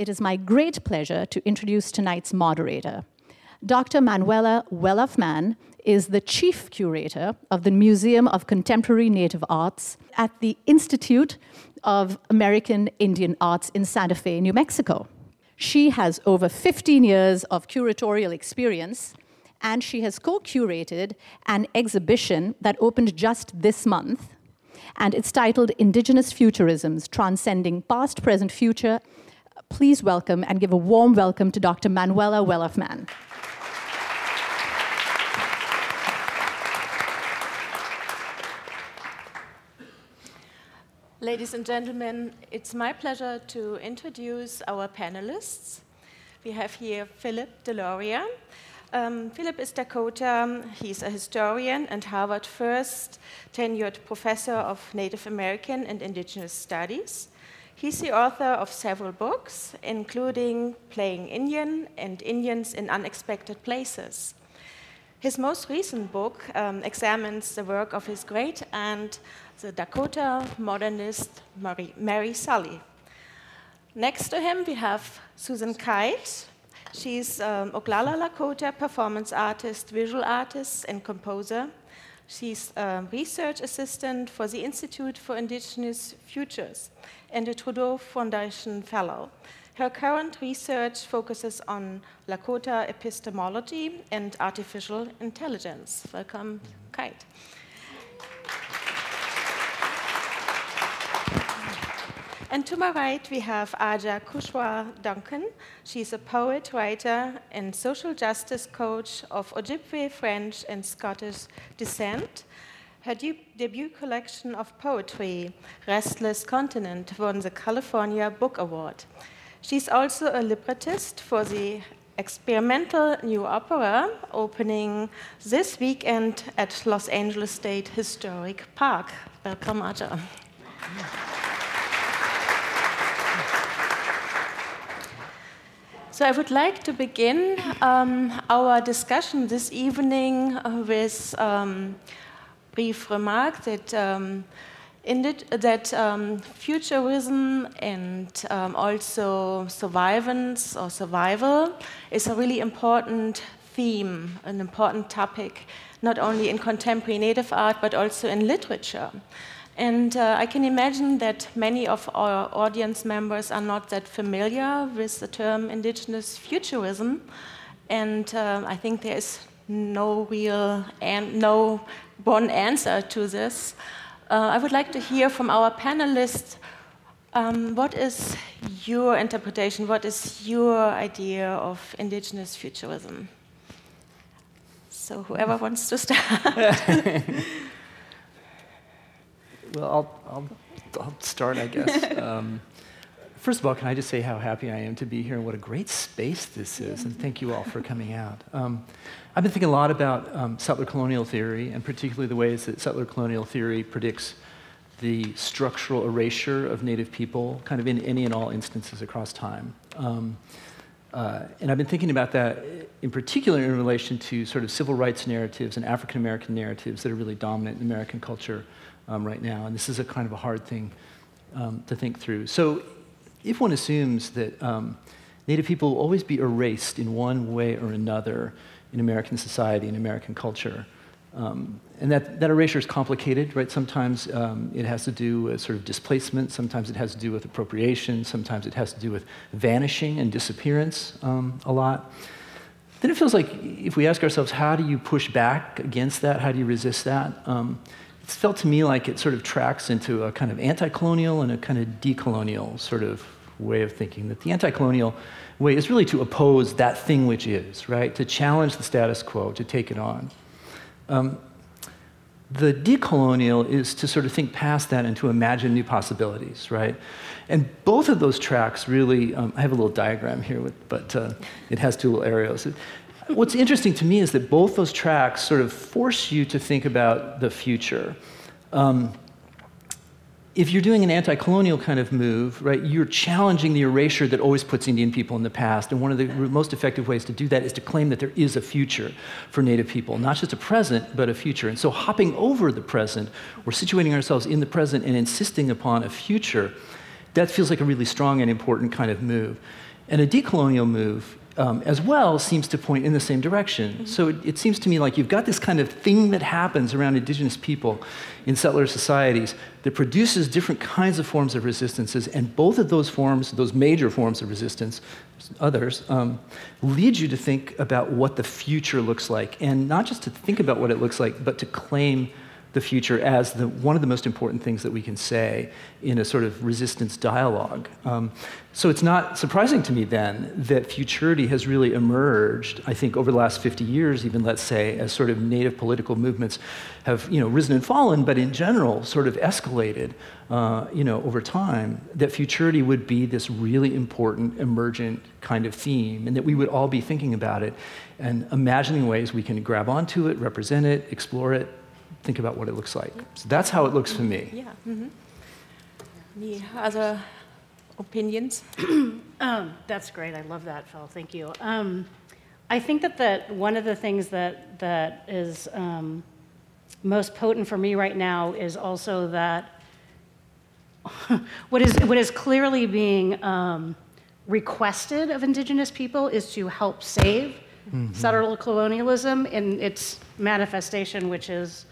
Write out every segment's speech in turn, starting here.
it is my great pleasure to introduce tonight's moderator. Dr. Manuela Well-Off-Man is the chief curator of the Museum of Contemporary Native Arts at the Institute of American Indian Arts in Santa Fe, New Mexico. She has over 15 years of curatorial experience, and she has co curated an exhibition that opened just this month. And it's titled Indigenous Futurisms Transcending Past, Present, Future. Please welcome and give a warm welcome to Dr. Manuela Well-Off-Man. Ladies and gentlemen, it's my pleasure to introduce our panelists. We have here Philip Deloria. Um, Philip is Dakota. He's a historian and Harvard first tenured professor of Native American and Indigenous Studies. He's the author of several books, including Playing Indian and Indians in Unexpected Places. His most recent book um, examines the work of his great aunt the Dakota modernist Mary, Mary Sully. Next to him, we have Susan Kite. She's um, Oglala Lakota performance artist, visual artist, and composer. She's a research assistant for the Institute for Indigenous Futures and a Trudeau Foundation Fellow. Her current research focuses on Lakota epistemology and artificial intelligence. Welcome, Kate. And to my right, we have Aja Couchois Duncan. She's a poet, writer, and social justice coach of Ojibwe, French, and Scottish descent. Her de debut collection of poetry, Restless Continent, won the California Book Award. She's also a librettist for the experimental new opera opening this weekend at Los Angeles State Historic Park. Welcome, Aja. So I would like to begin um, our discussion this evening with um, brief remark that um, it, that um, futurism and um, also survivance or survival is a really important theme, an important topic, not only in contemporary native art but also in literature. And uh, I can imagine that many of our audience members are not that familiar with the term indigenous futurism. And uh, I think there is no real and no one answer to this. Uh, I would like to hear from our panelists um, what is your interpretation, what is your idea of indigenous futurism? So, whoever wants to start. Well, I'll, I'll, I'll start, I guess. Um, first of all, can I just say how happy I am to be here and what a great space this is, and thank you all for coming out. Um, I've been thinking a lot about um, settler colonial theory, and particularly the ways that settler colonial theory predicts the structural erasure of Native people, kind of in any and all instances across time. Um, uh, and I've been thinking about that in particular in relation to sort of civil rights narratives and African American narratives that are really dominant in American culture um, right now. And this is a kind of a hard thing um, to think through. So, if one assumes that um, Native people will always be erased in one way or another in American society, in American culture, um, and that, that erasure is complicated, right? Sometimes um, it has to do with sort of displacement, sometimes it has to do with appropriation, sometimes it has to do with vanishing and disappearance um, a lot. Then it feels like if we ask ourselves, how do you push back against that? How do you resist that? It's felt to me like it sort of tracks into a kind of anti colonial and a kind of decolonial sort of way of thinking. That the anti colonial way is really to oppose that thing which is, right? To challenge the status quo, to take it on. Um, the decolonial is to sort of think past that and to imagine new possibilities, right? And both of those tracks really, um, I have a little diagram here, with, but uh, it has two little arrows what's interesting to me is that both those tracks sort of force you to think about the future. Um, if you're doing an anti colonial kind of move, right, you're challenging the erasure that always puts Indian people in the past. And one of the most effective ways to do that is to claim that there is a future for Native people, not just a present, but a future. And so hopping over the present, or situating ourselves in the present and insisting upon a future, that feels like a really strong and important kind of move. And a decolonial move um, as well seems to point in the same direction. Mm-hmm. So it, it, seems to me like you've got this kind of thing that happens around indigenous people in settler societies that produces different kinds of forms of resistances, and both of those forms, those major forms of resistance, others, um, lead you to think about what the future looks like, and not just to think about what it looks like, but to claim the future as the, one of the most important things that we can say in a sort of resistance dialogue. Um, so it's not surprising to me then that futurity has really emerged, I think, over the last 50 years, even let's say, as sort of native political movements have you know, risen and fallen, but in general sort of escalated uh, you know, over time, that futurity would be this really important emergent kind of theme, and that we would all be thinking about it and imagining ways we can grab onto it, represent it, explore it, think about what it looks like. So that's how it looks for me. Yeah. Mm-hmm. Any other opinions? um, that's great. I love that, Phil. Thank you. Um, I think that, that one of the things that, that is um, most potent for me right now is also that what, is, what is clearly being um, requested of indigenous people is to help save mm-hmm. settler colonialism in its manifestation, which is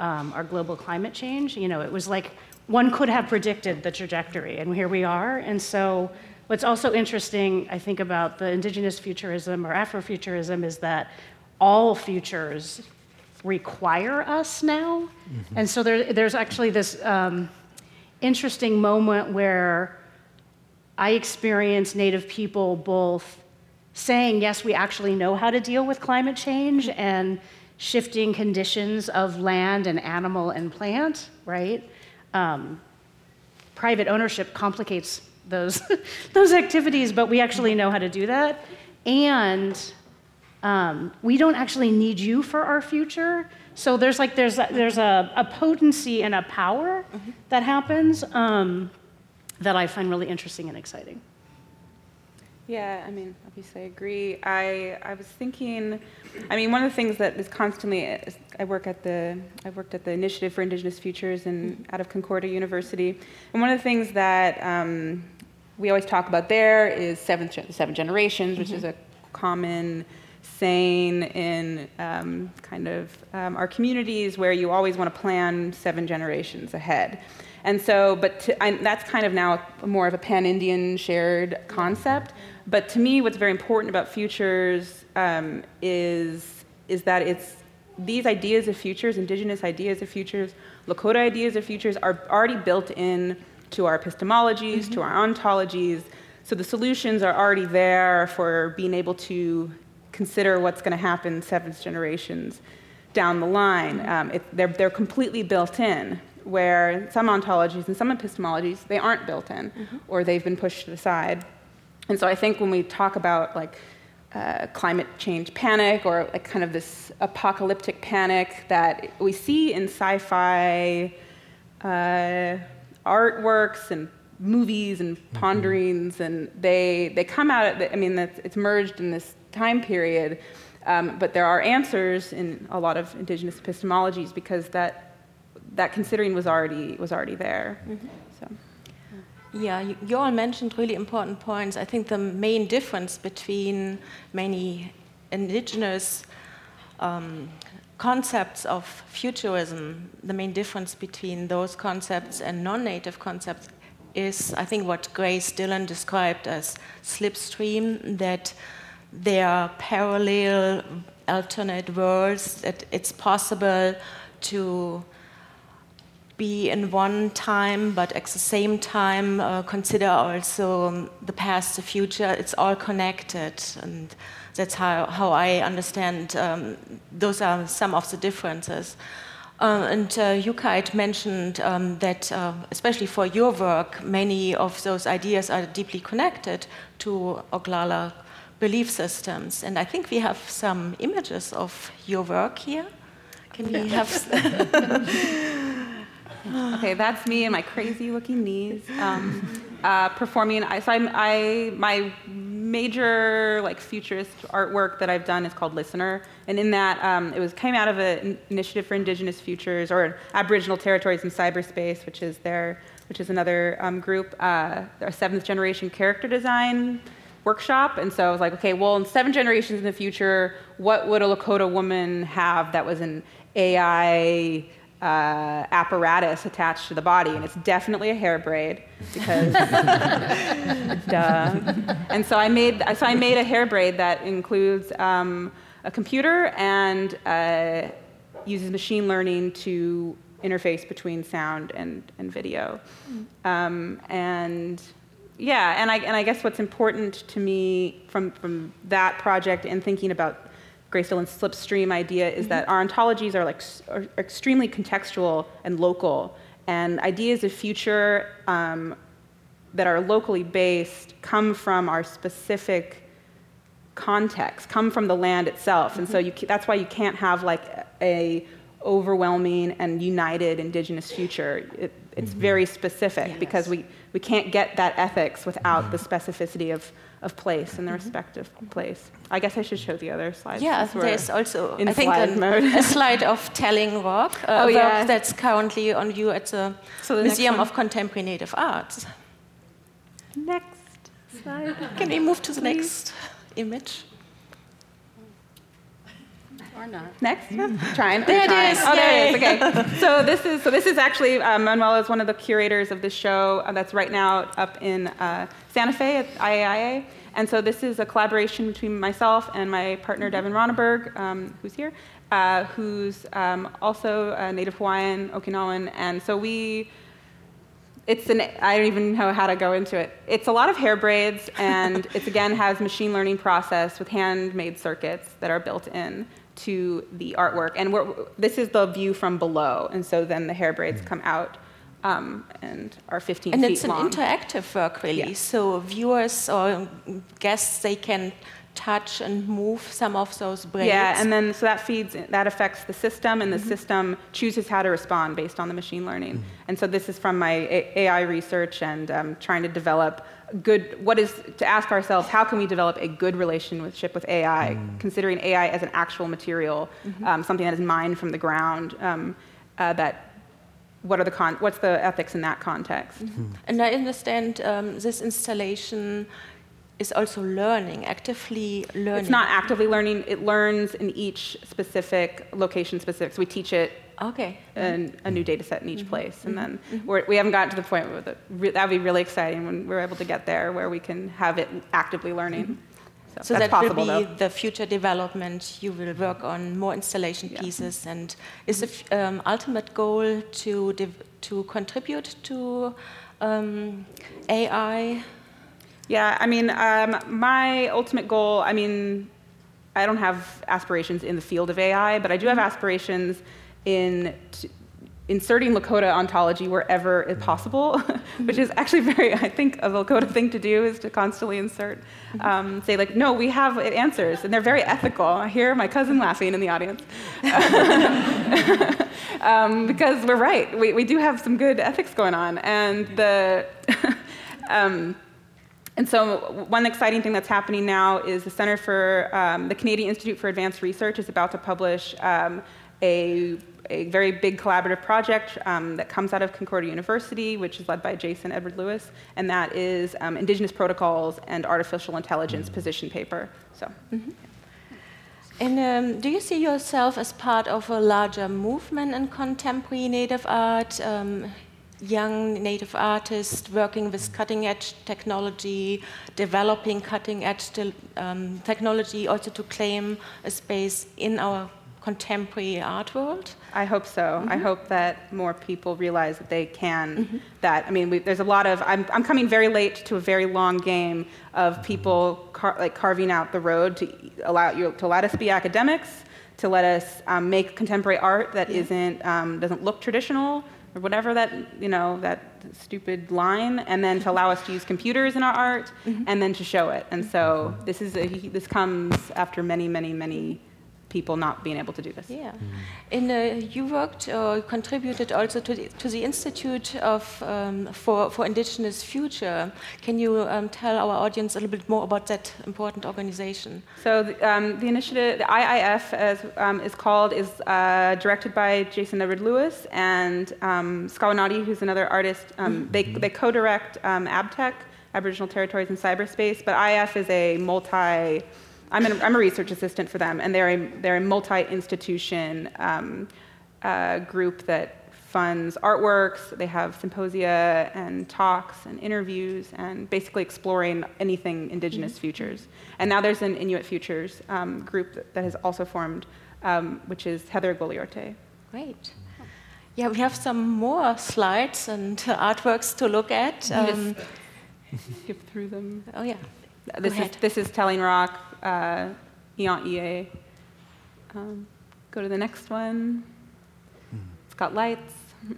um, our global climate change. You know, it was like one could have predicted the trajectory, and here we are. And so, what's also interesting, I think, about the indigenous futurism or Afrofuturism is that all futures require us now. Mm-hmm. And so, there, there's actually this um, interesting moment where I experience Native people both saying, yes, we actually know how to deal with climate change, and shifting conditions of land and animal and plant, right? Um, private ownership complicates those, those activities, but we actually know how to do that. And um, we don't actually need you for our future. So there's like there's a, there's a, a potency and a power mm-hmm. that happens um, that I find really interesting and exciting. Yeah, I mean, obviously, I agree. I I was thinking, I mean, one of the things that is constantly, I work at the, I've worked at the Initiative for Indigenous Futures and out of Concordia University, and one of the things that um, we always talk about there is seven seven generations, which mm-hmm. is a common saying in um, kind of um, our communities where you always want to plan seven generations ahead. And so, but to, I, that's kind of now more of a pan Indian shared concept. But to me, what's very important about futures um, is, is that it's these ideas of futures, indigenous ideas of futures, Lakota ideas of futures, are already built in to our epistemologies, mm-hmm. to our ontologies. So the solutions are already there for being able to consider what's going to happen seventh generations down the line. Mm-hmm. Um, it, they're, they're completely built in, where some ontologies and some epistemologies, they aren't built in, mm-hmm. or they've been pushed to the side. And so I think when we talk about like uh, climate change panic or like kind of this apocalyptic panic that we see in sci-fi uh, artworks and movies and mm-hmm. ponderings, and they they come out. At the, I mean, it's merged in this time period, um, but there are answers in a lot of indigenous epistemologies because that that considering was already was already there. Mm-hmm. Yeah, you, you, all mentioned really important points. I think the main difference between many indigenous um, concepts of futurism, the main difference between those concepts and non native concepts is, I think, what Grace Dillon described as slipstream, that there are parallel alternate worlds, that it's possible to be in one time, but at the same time uh, consider also um, the past, the future. It's all connected, and that's how, how I understand. Um, those are some of the differences. Uh, and uh, Yukite mentioned um, that, uh, especially for your work, many of those ideas are deeply connected to Oglala belief systems. And I think we have some images of your work here. Can we have? okay, that's me and my crazy looking knees um, uh, performing. I, so I'm, I, my major like futurist artwork that I've done is called Listener, and in that um, it was came out of an initiative for Indigenous Futures or Aboriginal Territories in Cyberspace, which is their which is another um, group, uh, a seventh generation character design workshop. And so I was like, okay, well, in seven generations in the future, what would a Lakota woman have that was an AI uh, apparatus attached to the body? And it's definitely a hair braid because duh. And so I made so I made a hair braid that includes um, a computer and uh, uses machine learning to interface between sound and, and video. Um, and yeah, and I, and I guess what's important to me from, from that project and thinking about Grayscale and Slipstream idea is mm-hmm. that our ontologies are like are extremely contextual and local, and ideas of future um, that are locally based come from our specific context, come from the land itself, mm-hmm. and so mm-hmm. you, that's why you can't have like a overwhelming and united indigenous future. It, it's mm-hmm. very specific yes. because we, we can't get that ethics without mm-hmm. the specificity of, of place and the mm-hmm. respective place. I guess I should show the other slides. Yeah, there's also I think an, a slide of telling rock, uh, oh, yeah. that's currently on view at the, so the Museum of Contemporary Native Arts. Next slide. Can we move to the next image? Or not. Next, yeah. trying. There trying. it is. Oh, there it is. Okay. so this is so this is actually um, Manuela is one of the curators of this show uh, that's right now up in uh, Santa Fe at IAIA. And so this is a collaboration between myself and my partner Devin Ronneberg, um, who's here, uh, who's um, also a native Hawaiian, Okinawan, and so we. It's an I don't even know how to go into it. It's a lot of hair braids, and it again has machine learning process with handmade circuits that are built in to the artwork. And this is the view from below, and so then the hair braids mm. come out um, and are 15 and feet it's an long. interactive work, really. Yeah. So viewers or guests, they can touch and move some of those braids. Yeah, and then so that feeds, that affects the system, and the mm-hmm. system chooses how to respond based on the machine learning. Mm-hmm. And so this is from my AI research and um, trying to develop good, what is, to ask ourselves, how can we develop a good relationship with AI, mm. considering AI as an actual material, mm-hmm. um, something that is mined from the ground, um, uh, that what are the con- what's the ethics in that context? Mm-hmm. And I understand um, this installation is also learning, actively learning. It's not actively learning. It learns in each specific location specific. So we teach it okay And a new data set in each mm-hmm. place, and then mm-hmm. we're, we have not gotten to the point where the, that would be really exciting when we're able to get there, where we can have it actively learning. Mm-hmm. So, so that possible, will be though. the future development. You will work on more installation yeah. pieces, and is the f- um, ultimate goal to div- to contribute to um, AI yeah, I mean, um, my ultimate goal, I mean, I don't have aspirations in the field of AI, but I do have mm-hmm. aspirations in t- inserting Lakota ontology wherever is possible, which is actually very, I think, a Lakota thing to do is to constantly insert, um, say like, no, we have answers, and they're very ethical. I hear my cousin laughing in the audience. um, because we're right, we, we do have some good ethics going on, and the, um, and so, one exciting thing that's happening now is the Center for um, the Canadian Institute for Advanced Research is about to publish um, a, a, very big collaborative project um, that comes out of Concordia University, which is led by Jason Edward Lewis, and that is um, Indigenous Protocols and Artificial Intelligence position paper. So. Mm-hmm. And um, do you see yourself as part of a larger movement in contemporary Native art? Um, young native artists working with cutting edge technology, developing cutting edge um, technology, also to claim a space in our contemporary art world? I hope so. Mm-hmm. I hope that more people realize that they can. Mm-hmm. That I mean, we, there's a lot of. I'm, I'm coming very late to a very long game of people car, like carving out the road to allow you to let us be academics, to let us um, make contemporary art that not um, doesn't look traditional, or whatever that you know that stupid line, and then to allow us to use computers in our art, mm-hmm. and then to show it. And so this is a, this comes after many, many, many people not being able to do this. Yeah. And uh, you worked or contributed also to the, to the Institute of, um, for, for Indigenous Future. Can you um, tell our audience a little bit more about that important organization? So the, um, the initiative, the IIF, as um, is called, is uh, directed by Jason Edward Lewis and um, Skawennati, who's another artist. Um, they, they co-direct AbTech, Aboriginal territories in cyberspace. But IIF is a multi, I'm, an, I'm a research assistant for them, and they're a, they're a multi institution um, uh, group that funds artworks, they have symposia and talks and interviews, and basically exploring anything indigenous mm-hmm. futures. And now there's an Inuit Futures um, group that, that, has also formed, um, which is Heather Igloliorte. Great. Yeah, we have some more slides and artworks to look at. Um, skip through them. Oh, yeah. This is, this is Telling Rock, uh, EA. Um, go to the next one. It's got lights.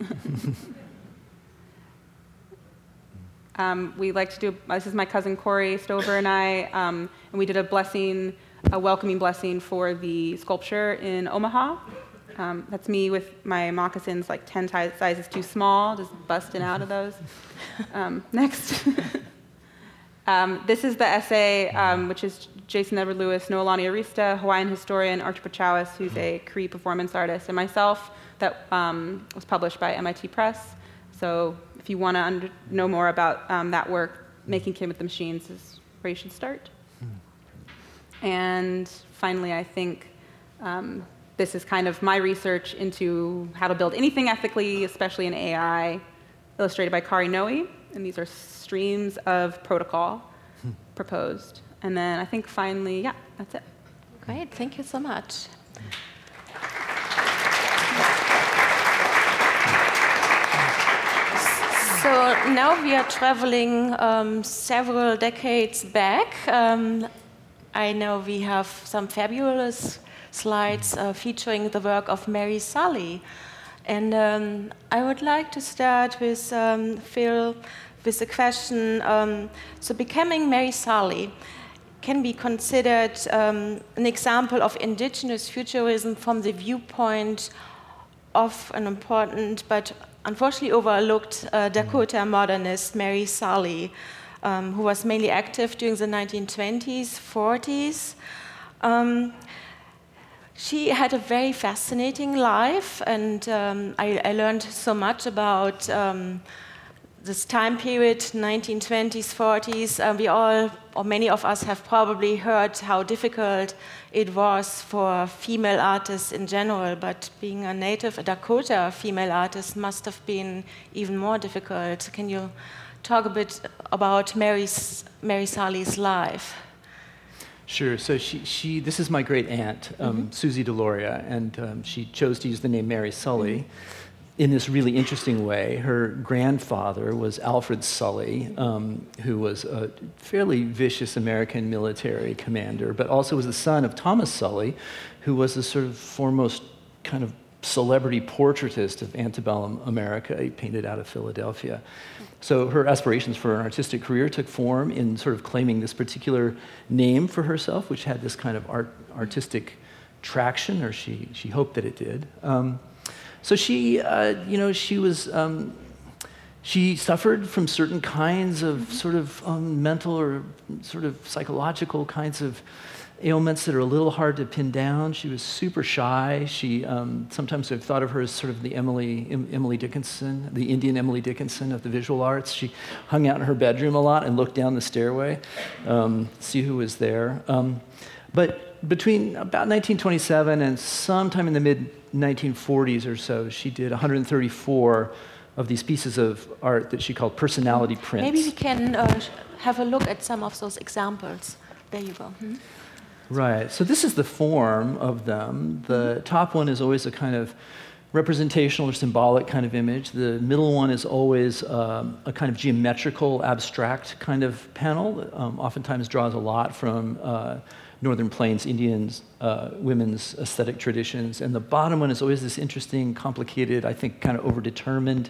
um, we like to do, this is my cousin Corey Stover and I, um, and we did a blessing, a welcoming blessing for the sculpture in Omaha. Um, that's me with my moccasins like 10 sizes too small, just busting out of those. Um, next. Um, this is the essay, um, which is Jason Edward Lewis, Noelani Arista, Hawaiian historian, Archie Pechawis, who's a Cree performance artist, and myself that um, was published by MIT Press. So if you want to know more about um, that work, Making Kin with the Machines is where you should start. Hmm. And finally, I think um, this is kind of my research into how to build anything ethically, especially in AI, illustrated by Kari Noe. And these are streams of protocol hmm. proposed. And then I think finally, yeah, that's it. Great, thank you so much. So now we are traveling um, several decades back. Um, I know we have some fabulous slides uh, featuring the work of Mary Sully. And um, I would like to start with um, Phil with the question um, so, becoming Mary Sully can be considered um, an example of indigenous futurism from the viewpoint of an important but unfortunately overlooked uh, Dakota modernist Mary Sully, um, who was mainly active during the 1920s, 40s. Um, she had a very fascinating life, and um, I, I, learned so much about um, this time period, 1920s, 40s, uh, we all, or many of us, have probably heard how difficult it was for female artists in general, but being a native, a Dakota female artist must have been even more difficult. Can you talk a bit about Mary's, Mary Sully's life? Sure. So she, she this is my great aunt, um, mm-hmm. Susie Deloria, and um, she chose to use the name Mary Sully. Mm-hmm in this really interesting way. Her grandfather was Alfred Sully, um, who was a fairly vicious American military commander, but also was the son of Thomas Sully, who was the sort of foremost kind of celebrity portraitist of antebellum America. He painted out of Philadelphia. So her aspirations for an artistic career took form in sort of claiming this particular name for herself, which had this kind of art, artistic traction, or she, she hoped that it did. Um, so she, uh, you know, she was, um, she suffered from certain kinds of sort of um, mental or sort of psychological kinds of ailments that are a little hard to pin down. She was super shy. She um, sometimes I've thought of her as sort of the Emily Emily Dickinson, the Indian Emily Dickinson of the visual arts. She hung out in her bedroom a lot and looked down the stairway, um, see who was there. Um, but between about 1927 and sometime in the mid 1940s or so, she did 134 of these pieces of art that she called personality prints. Maybe we can uh, have a look at some of those examples. There you go. Hmm? Right. So this is the form of them. The top one is always a kind of representational or symbolic kind of image. The middle one is always um, a kind of geometrical, abstract kind of panel. Um, oftentimes draws a lot from. Uh, Northern Plains Indians, uh, women's aesthetic traditions. And the bottom one is always this interesting, complicated, I think, kind of overdetermined,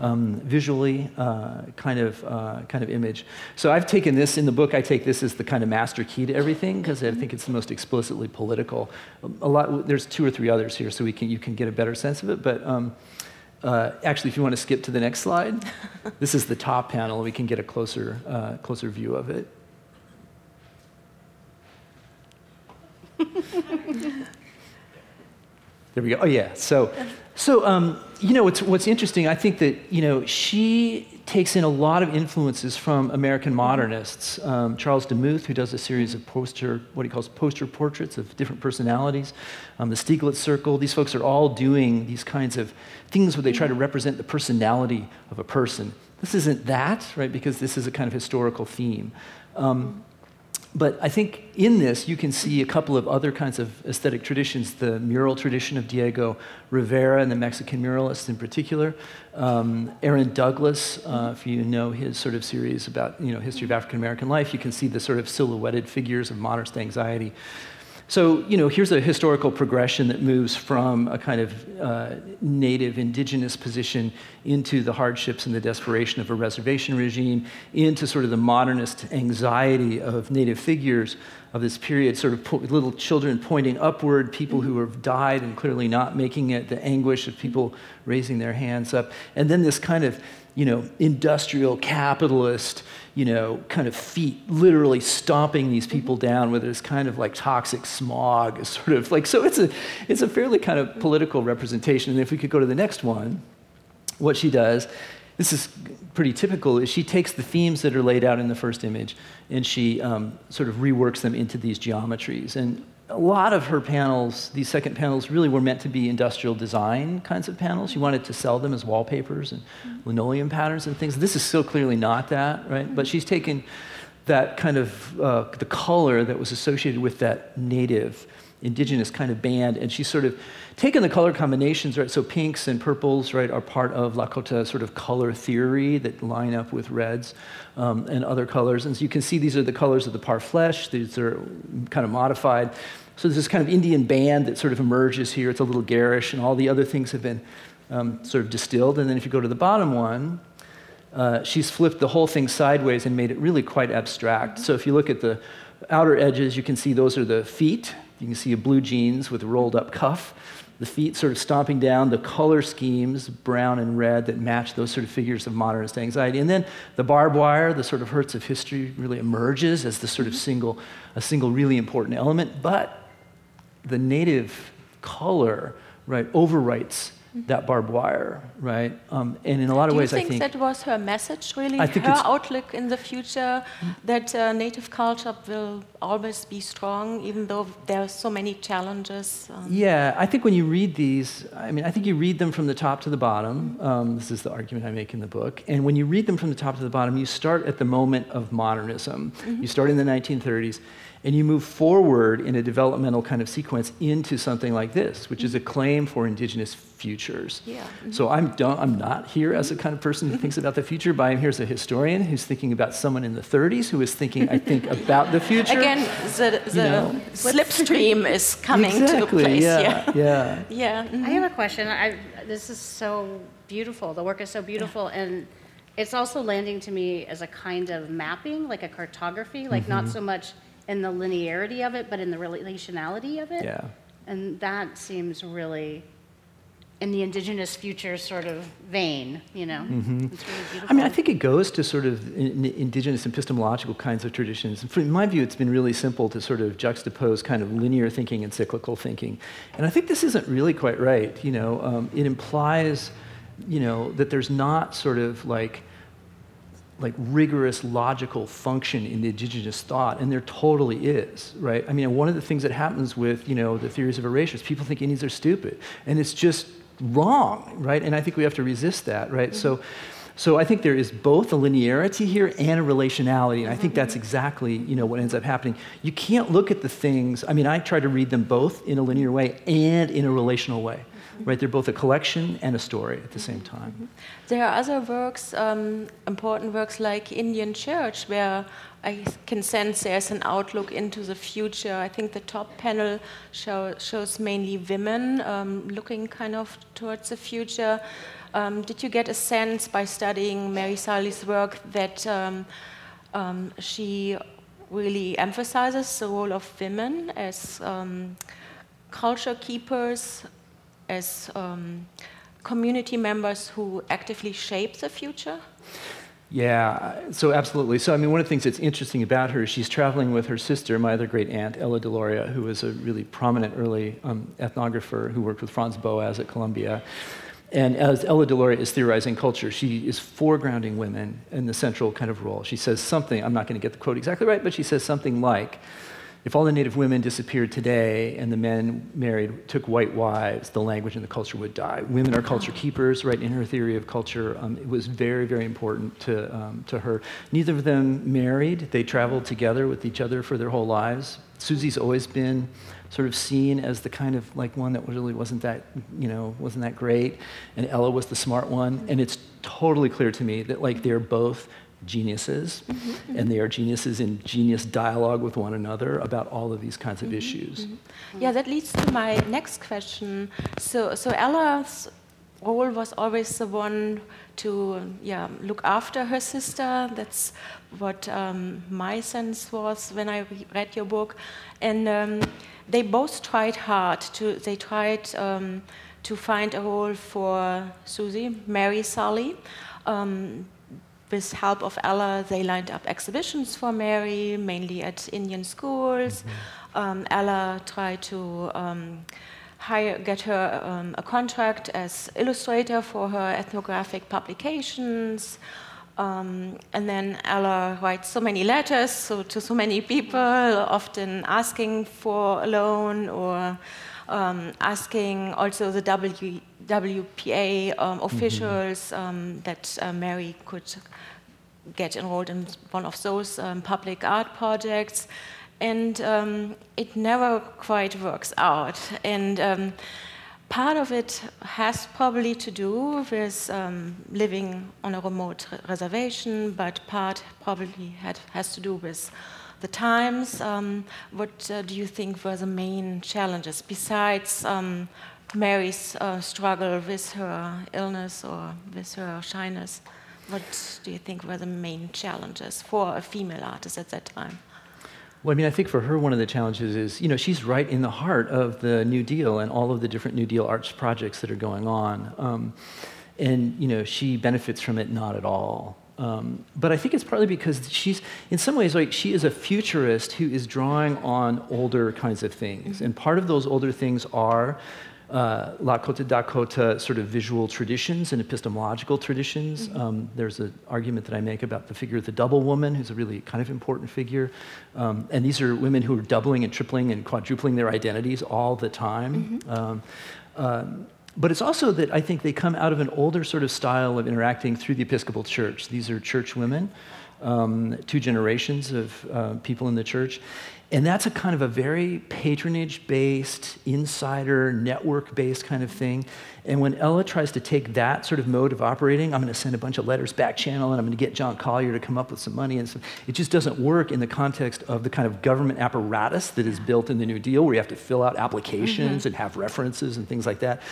um, visually uh, kind of uh, kind of image. So I've taken this in the book. I take this as the kind of master key to everything because I think it's the most explicitly political. A lot. There's two or three others here, so we can you can get a better sense of it. But um, uh, actually, if you want to skip to the next slide, this is the top panel. We can get a closer, uh, closer view of it. there we go. Oh yeah. So, so um, you know what's what's interesting? I think that you know she takes in a lot of influences from American modernists. Um, Charles Demuth, who does a series of poster, what he calls poster portraits of different personalities, um, the Stieglitz Circle, these folks are all doing these kinds of things where they try to represent the personality of a person. This isn't that, right, because this is a kind of historical theme. Um, but I think in this, you can see a couple of other kinds of aesthetic traditions the mural tradition of Diego Rivera and the Mexican muralists in particular. Um, Aaron Douglas, uh, if you know his sort of series about you know, history of African American life, you can see the sort of silhouetted figures of modernist anxiety. So, you know, here's a historical progression that moves from a kind of uh, native indigenous position into the hardships and the desperation of a reservation regime, into sort of the modernist anxiety of native figures of this period, sort of po- little children pointing upward, people who have died and clearly not making it, the anguish of people raising their hands up, and then this kind of, you know, industrial capitalist you know, kind of feet literally stomping these people down with this kind of like toxic smog, sort of like, so it's a, it's a fairly kind of political representation. And if we could go to the next one, what she does, this is pretty typical, is she takes the themes that are laid out in the first image and she um, sort of reworks them into these geometries. And a lot of her panels, these second panels, really were meant to be industrial design kinds of panels. She wanted to sell them as wallpapers and linoleum patterns and things. This is so clearly not that, right? But she's taken that kind of uh, the color that was associated with that native indigenous kind of band, and she's sort of taken the color combinations, right? So pinks and purples, right, are part of Lakota sort of color theory that line up with reds um, and other colors. And so you can see these are the colors of the parfleche. These are kind of modified. So there's this kind of Indian band that sort of emerges here. It's a little garish, and all the other things have been um, sort of distilled. And then if you go to the bottom one, uh, she's flipped the whole thing sideways and made it really quite abstract. So if you look at the outer edges, you can see those are the feet. You can see a blue jeans with a rolled up cuff the feet sort of stomping down, the color schemes, brown and red, that match those sort of figures of modernist anxiety. And then the barbed wire, the sort of hurts of history, really emerges as the sort of single, a single really important element. But the native color, right, overwrites that barbed wire, right? Um, and in a lot of ways, I think, think that was her message, really. I think her outlook in the future that uh, native culture will always be strong, even though there are so many challenges. Um, Yeah, I think when you read these, I mean, I think you read them from the top to the bottom. Um, this is the argument I make in the book. And when you read them from the top to the bottom, you start at the moment of modernism. You start in the 1930s, and you move forward in a developmental kind of sequence into something like this, which is a mm-hmm. claim for indigenous futures. Yeah. Mm-hmm. So I'm, don't, I'm not here as a kind of person who thinks about the future, but I'm here as a historian who's thinking about someone in the 30s who is thinking, I think, about the future. Again, the, the know. slipstream is coming exactly, to the place. yeah, yeah. Yeah. mhm. I have a question. I, this is so beautiful. The work is so beautiful, and it's also landing to me as a kind of mapping, like a cartography, like not mm-hmm. so much in the linearity of it, but in the relationality of it. Yeah. And that seems really in the indigenous future sort of vein, you know? It's really. I mean, I think it goes to sort of in, in- indigenous epistemological kinds of traditions. And from my view, it's been really simple to sort of juxtapose kind of linear thinking and cyclical thinking. And I think this isn't really quite right. You know, um, it implies, you know, that there's not sort of like like rigorous logical function in the indigenous thought, and there totally is, right? I mean, one of the things that happens with you know the theories of erasure is people think Indians are stupid, and it's just wrong, right? And I think we have to resist that, right? So, so I think there is both a linearity here and a relationality, and I think that's exactly you know what ends up happening. You can't look at the things. I mean, I try to read them both in a linear way and in a relational way, right? They're both a collection and a story at the same time. There are other works, um, important works like Indian Church, where I can sense there's an outlook into the future. I think the top panel show, shows mainly women um, looking kind of towards the future. Um, did you get a sense by studying Mary Sully's work that um, um, she really emphasizes the role of women as um, culture keepers, as um, community members who actively shape the future? Yeah, so absolutely. So, I mean, one of the things that's interesting about her is she's traveling with her sister, my other great aunt, Ella Deloria, who was a really prominent early um, ethnographer who worked with Franz Boas at Columbia. and as Ella Deloria is theorizing culture, she is foregrounding women in the central kind of role. She says something, I'm not going to get the quote exactly right, but she says something like, if all the native women disappeared today and the men married took white wives, the language and the culture would die. Women are culture keepers, right? In her theory of culture, um, it was very, very important to, um, to her. Neither of them married. They traveled together with each other for their whole lives. Susie's always been sort of seen as the kind of like one that really wasn't that, you know, wasn't that great. And Ella was the smart one. And it's totally clear to me that like they're both geniuses, mm-hmm. and they are geniuses in genius dialogue with one another about all of these kinds of mm-hmm. issues. Mm-hmm. Yeah, that leads to my next question. So, so Ella's role was always the one to yeah, look after her sister. That's what um, my sense was when I read your book. And um, they both tried hard to, they tried um, to find a role for Susie, Mary Sully. Um, with help of Ella, they lined up exhibitions for Mary, mainly at Indian schools. Mm-hmm. Um, Ella tried to um, hire, get her um, a contract as illustrator for her ethnographic publications. Um, and then Ella writes so many letters so, to so many people, often asking for a loan or um, asking also the w, WPA um, officials mm-hmm. that uh, Mary could get enrolled in one of those um, public art projects. And um, it never quite works out. And um, part of it has probably to do with um, living on a remote re- reservation, but part probably had, has to do with the times. Um, what uh, do you think were the main challenges besides um, Mary's uh, struggle with her illness or with her shyness? What do you think were the main challenges for a female artist at that time? Well, I mean, I think for her, one of the challenges is, you know, she's right in the heart of the New Deal and all of the different New Deal arts projects that are going on. Um, and, you know, she benefits from it not at all. Um, but I think it's partly because she's, in some ways, like she is a futurist who is drawing on older kinds of things. And part of those older things are uh, Lakota Dakota sort of visual traditions and epistemological traditions. Mm-hmm. Um, there's an argument that I make about the figure of the double woman, who's a really kind of important figure. Um, and these are women who are doubling and tripling and quadrupling their identities all the time. Mm-hmm. Um, uh, but it's also that I think they come out of an older sort of style of interacting through the Episcopal Church. These are church women, um, two generations of uh, people in the church. And that's a kind of a very patronage based, insider, network based kind of thing. And when Ella tries to take that sort of mode of operating, I'm going to send a bunch of letters back channel and I'm going to get John Collier to come up with some money. And so it just doesn't work in the context of the kind of government apparatus that is built in the New Deal, where you have to fill out applications mm-hmm. and have references and things like that.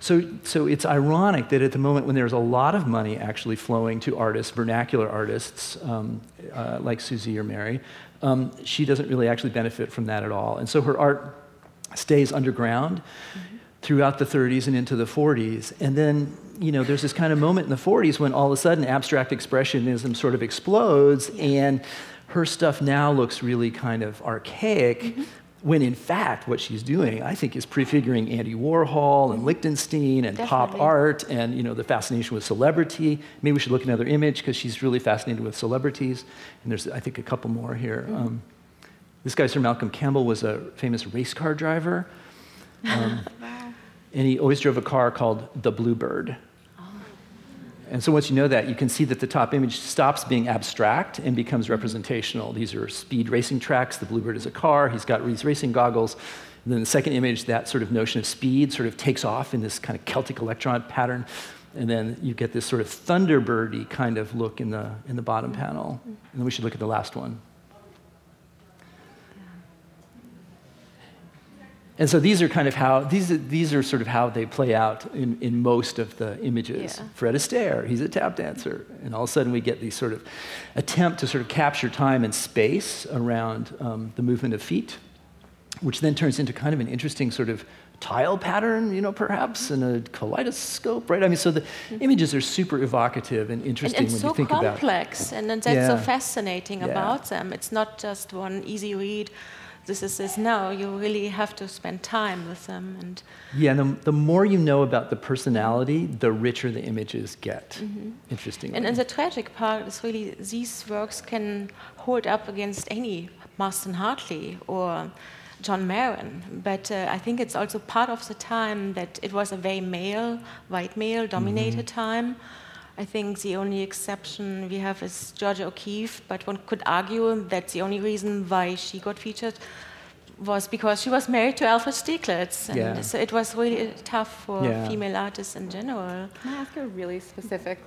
So, so it's ironic that at the moment when there's a lot of money actually flowing to artists, vernacular artists um, uh, like Susie or Mary, um, she doesn't really actually benefit from that at all. And so her art stays underground mm-hmm. throughout the 30s and into the 40s. And then, you know, there's this kind of moment in the 40s when all of a sudden abstract expressionism sort of explodes and her stuff now looks really kind of archaic, mm-hmm when in fact what she's doing i think is prefiguring andy warhol and lichtenstein and Definitely. pop art and you know the fascination with celebrity maybe we should look at another image because she's really fascinated with celebrities and there's i think a couple more here mm. um, this guy sir malcolm campbell was a famous race car driver um, wow. and he always drove a car called the bluebird and so once you know that, you can see that the top image stops being abstract and becomes representational. These are speed racing tracks. The Bluebird is a car. He's got these racing goggles. And then the second image, that sort of notion of speed sort of takes off in this kind of Celtic electron pattern. And then you get this sort of thunderbirdy kind of look in the, in the bottom mm-hmm. panel. And then we should look at the last one. And so these are kind of how, these are, these are sort of how they play out in, in most of the images. Yeah. Fred Astaire, he's a tap dancer. And all of a sudden we get these sort of attempt to sort of capture time and space around um, the movement of feet, which then turns into kind of an interesting sort of tile pattern, you know, perhaps, and a kaleidoscope, right? I mean, so the images are super evocative and interesting and, and when so you think about complex, and, and that's yeah. so fascinating yeah. about them. It's not just one easy read this is this. No, you really have to spend time with them. And yeah, and the, the more you know about the personality, the richer the images get. Mm-hmm. Interesting. And, and the tragic part is really these works can hold up against any Marsden Hartley or John Marin. But uh, I think it's also part of the time that it was a very male, white male dominated mm-hmm. time. I think the only exception we have is Georgia O'Keeffe, but one could argue that the only reason why she got featured was because she was married to Alfred Stieglitz. And yeah. so it was really tough for yeah. female artists in general. Can I ask a really specific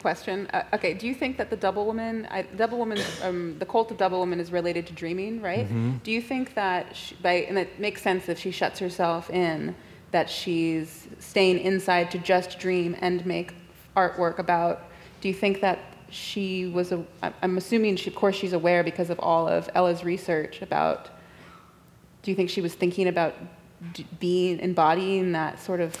question? Uh, okay, do you think that the Double Woman, I, Double Woman, um, the cult of Double Woman is related to dreaming, right? Mm-hmm. Do you think that, she, by, and it makes sense if she shuts herself in, that she's staying inside to just dream and make artwork about, do you think that she was, a, I'm assuming, she, of course, she's aware because of all of Ella's research about, do you think she was thinking about being, embodying that sort of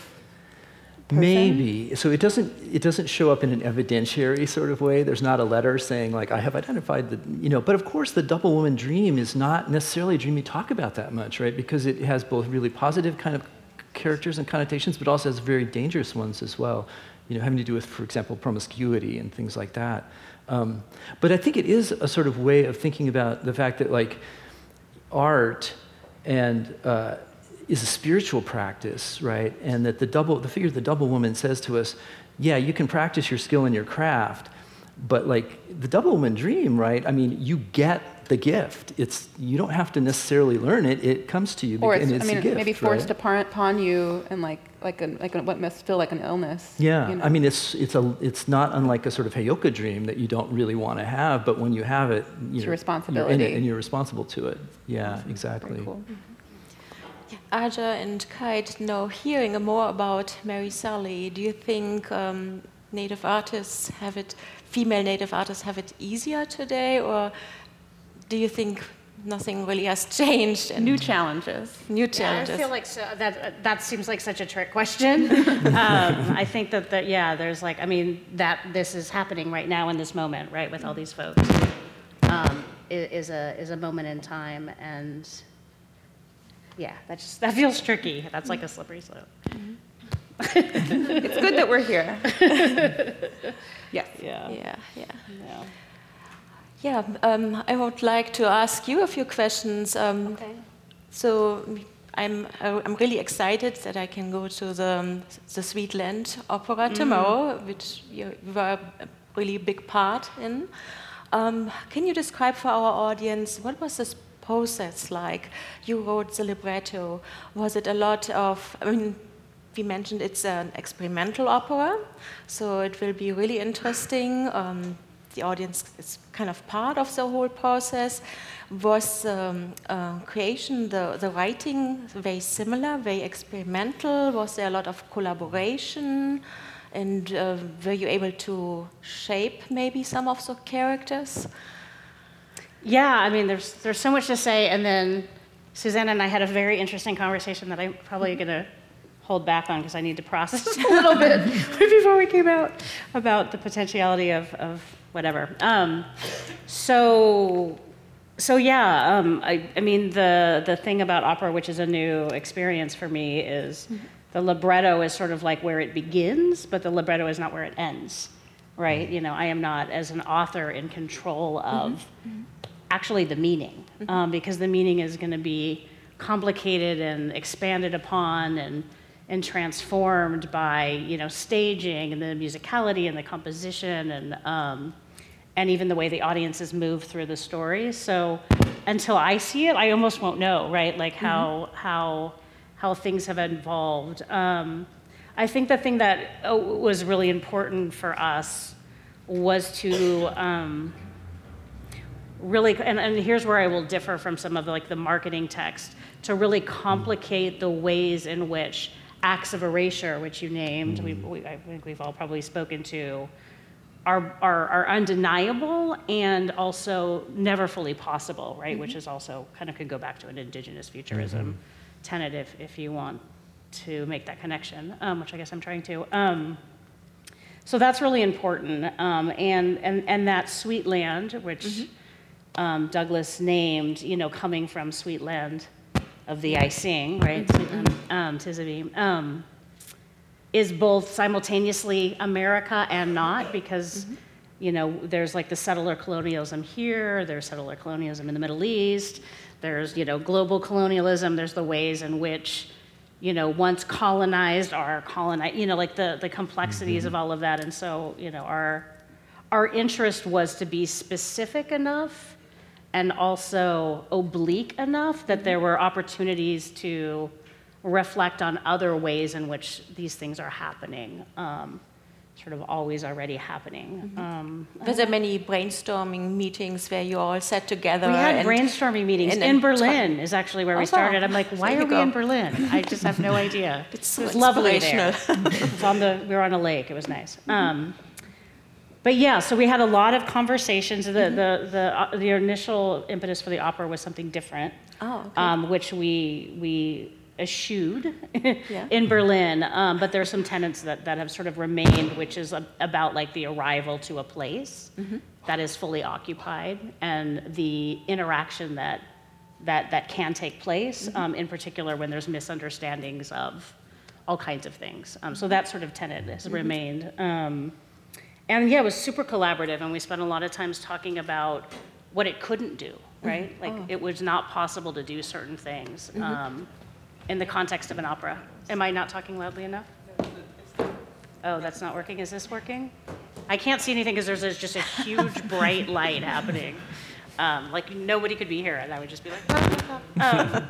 Person? Maybe. So it doesn't it doesn't show up in an evidentiary sort of way. There's not a letter saying like I have identified the you know. But of course, the double woman dream is not necessarily a dream you talk about that much, right? Because it has both really positive kind of characters and connotations, but also has very dangerous ones as well you know, having to do with, for example, promiscuity and things like that. Um, but I think it is a sort of way of thinking about the fact that, like, art and uh, is a spiritual practice, right? And that the double, the figure of the double woman says to us, yeah, you can practice your skill in your craft, but like the double woman dream, right? I mean, you get the gift. It's you don't have to necessarily learn it; it comes to you. Or it's, it's I mean, gift, maybe forced right? upon you, and like like a, like a, what must feel like an illness. Yeah, you know? I mean, it's it's a it's not unlike a sort of heyoka dream that you don't really want to have, but when you have it, you it's know, responsibility. You're in it and you're responsible to it. Yeah, exactly. Cool. Aja and Kite, now hearing more about Mary Sully, do you think um, Native artists have it, female Native artists have it easier today, or do you think nothing really has changed? new challenges. New challenges. Yeah, I feel like so, that that seems like such a trick question. um, I think that, that yeah, there's like I mean that this is happening right now in this moment, right, with all these folks, um, is a is a moment in time, and yeah, that just that feels tricky. That's like a slippery slope. Mm-hmm. it's good that we're here. yes. Yeah. Yeah. Yeah. yeah. Yeah, um, I would like to ask you a few questions. Um, okay. So I'm, I'm really excited that I can go to the, um, the Sweet Land Opera mm. tomorrow, which you were a really big part in. Um, can you describe for our audience what was this process like? You wrote the libretto. Was it a lot of, I mean, we mentioned it's an experimental opera, so it will be really interesting um, the audience is kind of part of the whole process. Was um, uh, creation, the, the writing very similar, very experimental? Was there a lot of collaboration? And uh, were you able to shape maybe some of the characters? Yeah, I mean, there's, there's so much to say. And then Susanna and I had a very interesting conversation that I'm probably going to hold back on because I need to process a little bit before we came out about the potentiality of, of whatever. Um, so, so yeah, um, I, I, mean, the, the thing about opera, which is a new experience for me, is the libretto is sort of like where it begins, but the libretto is not where it ends, right? You know, I am not, as an author, in control of mm-hmm. actually the meaning, mm-hmm. um, because the meaning is going to be complicated and expanded upon and and transformed by you know staging and the musicality and the composition and um, and even the way the audiences move through the story. So until I see it, I almost won't know, right? Like how mm-hmm. how how things have evolved. Um, I think the thing that uh, was really important for us was to um, really, and, and here's where I will differ from some of the, like the marketing text, to really complicate the ways in which acts of erasure, which you named, we, we, I think we've all probably spoken to, are, are, are undeniable and also never fully possible, right? Mm-hmm. Which is also kind of could go back to an indigenous futurism mm-hmm. tenet if, if you want to make that connection, um, which I guess I'm trying to. Um, so that's really important. Um, and, and, and that sweet land, which mm-hmm. um, Douglas named, you know, coming from Sweet Land of the Icing, right, Sweet Land, um, um Tizaby, um, is both simultaneously America and not, because, mm-hmm. you know, there's like the settler colonialism here, there's settler colonialism in the Middle East, there's, you know, global colonialism, there's the ways in which, you know, once colonized are colonized, you know, like the, the complexities of all of that. And so, you know, our, our interest was to be specific enough and also oblique enough that there were opportunities to reflect on other ways in which these things are happening. Um, sort of always already happening. Um, Were there many brainstorming meetings where you all sat together? we had brainstorming meetings and in then Berlin. Is actually where we Oh, started. I'm like, why are we go. in Berlin? I just have no idea. It's so it was lovely there. was on the we were on a lake. It was nice. Um, but yeah, so we had a lot of conversations. The the the, uh, the initial impetus for the opera was something different, Oh, okay. um, which we we eschewed Yeah. in Berlin. Um, but there are some tenets that, that have sort of remained, which is a, about like the arrival to a place that is fully occupied and the interaction that that that can take place. Um, in particular, when there's misunderstandings of all kinds of things. Um, so that sort of tenet has remained. And yeah, it was super collaborative, and we spent a lot of times talking about what it couldn't do, right? Like it was not possible to do certain things um, in the context of an opera. Am I not talking loudly enough? Oh, that's not working. Is this working? I can't see anything because there's, just a huge bright light happening. Um, like nobody could be here, and I would just be like. Um,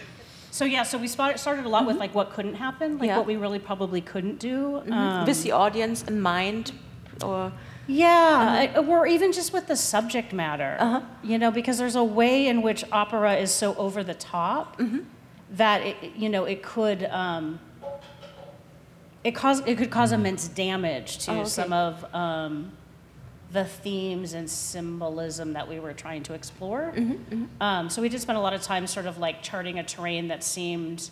so yeah, so we spot- started a lot with like what couldn't happen, like Yeah. what we really probably couldn't do. Um, With the audience in mind, or yeah, uh, or even just with the subject matter. You know, because there's a way in which opera is so over the top that it, you know it could um, it cause it could cause immense damage to Oh, okay. some of um, the themes and symbolism that we were trying to explore. Um, so we did spend a lot of time sort of like charting a terrain that seemed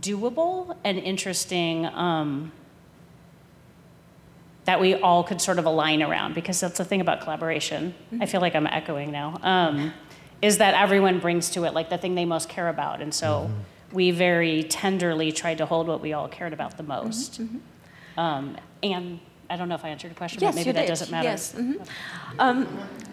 doable and interesting. That we all could sort of align around because that's the thing about collaboration. I feel like I'm echoing now. Um, is that everyone brings to it like the thing they most care about, and so we very tenderly tried to hold what we all cared about the most. Um, and I don't know if I answered your question, yes, but maybe you that did. doesn't matter. Yes. mhm. Um,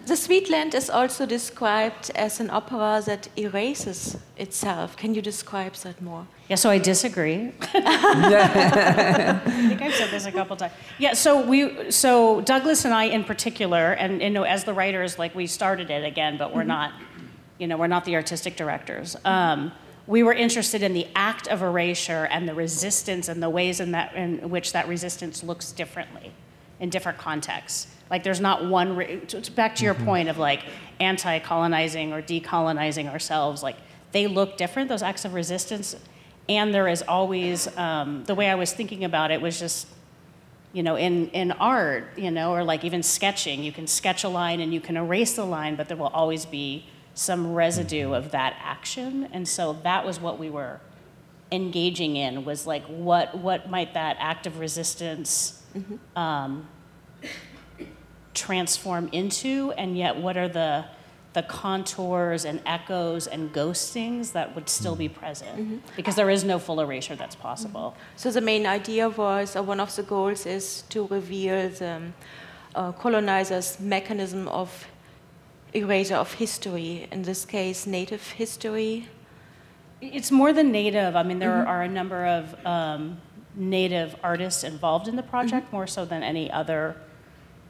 the Sweet Land is also described as an opera that erases itself. Can you describe that more? Yeah, so I disagree. I think I've said this a couple times. Yeah, so we, so Douglas and I in particular, and you know, as the writers, like we started it again, but we're not, you know, we're not the artistic directors. Um, we were interested in the act of erasure and the resistance and the ways in that in which that resistance looks differently in different contexts. Like there's not one. Re- back to your point of like anti-colonizing or decolonizing ourselves. Like they look different. Those acts of resistance, and there is always um, the way I was thinking about it was just you know, in, in art, you know, or like even sketching, you can sketch a line and you can erase the line, but there will always be some residue of that action. And so that was what we were engaging in was like what what might that act of resistance um, transform into, and yet what are the the contours and echoes and ghostings that would still be present? Because there is no full erasure that's possible. So the main idea was, or one of the goals is to reveal the uh, colonizers' mechanism of erasure of history. In this case, native history. It's more than native. I mean, there are a number of um, native artists involved in the project, more so than any other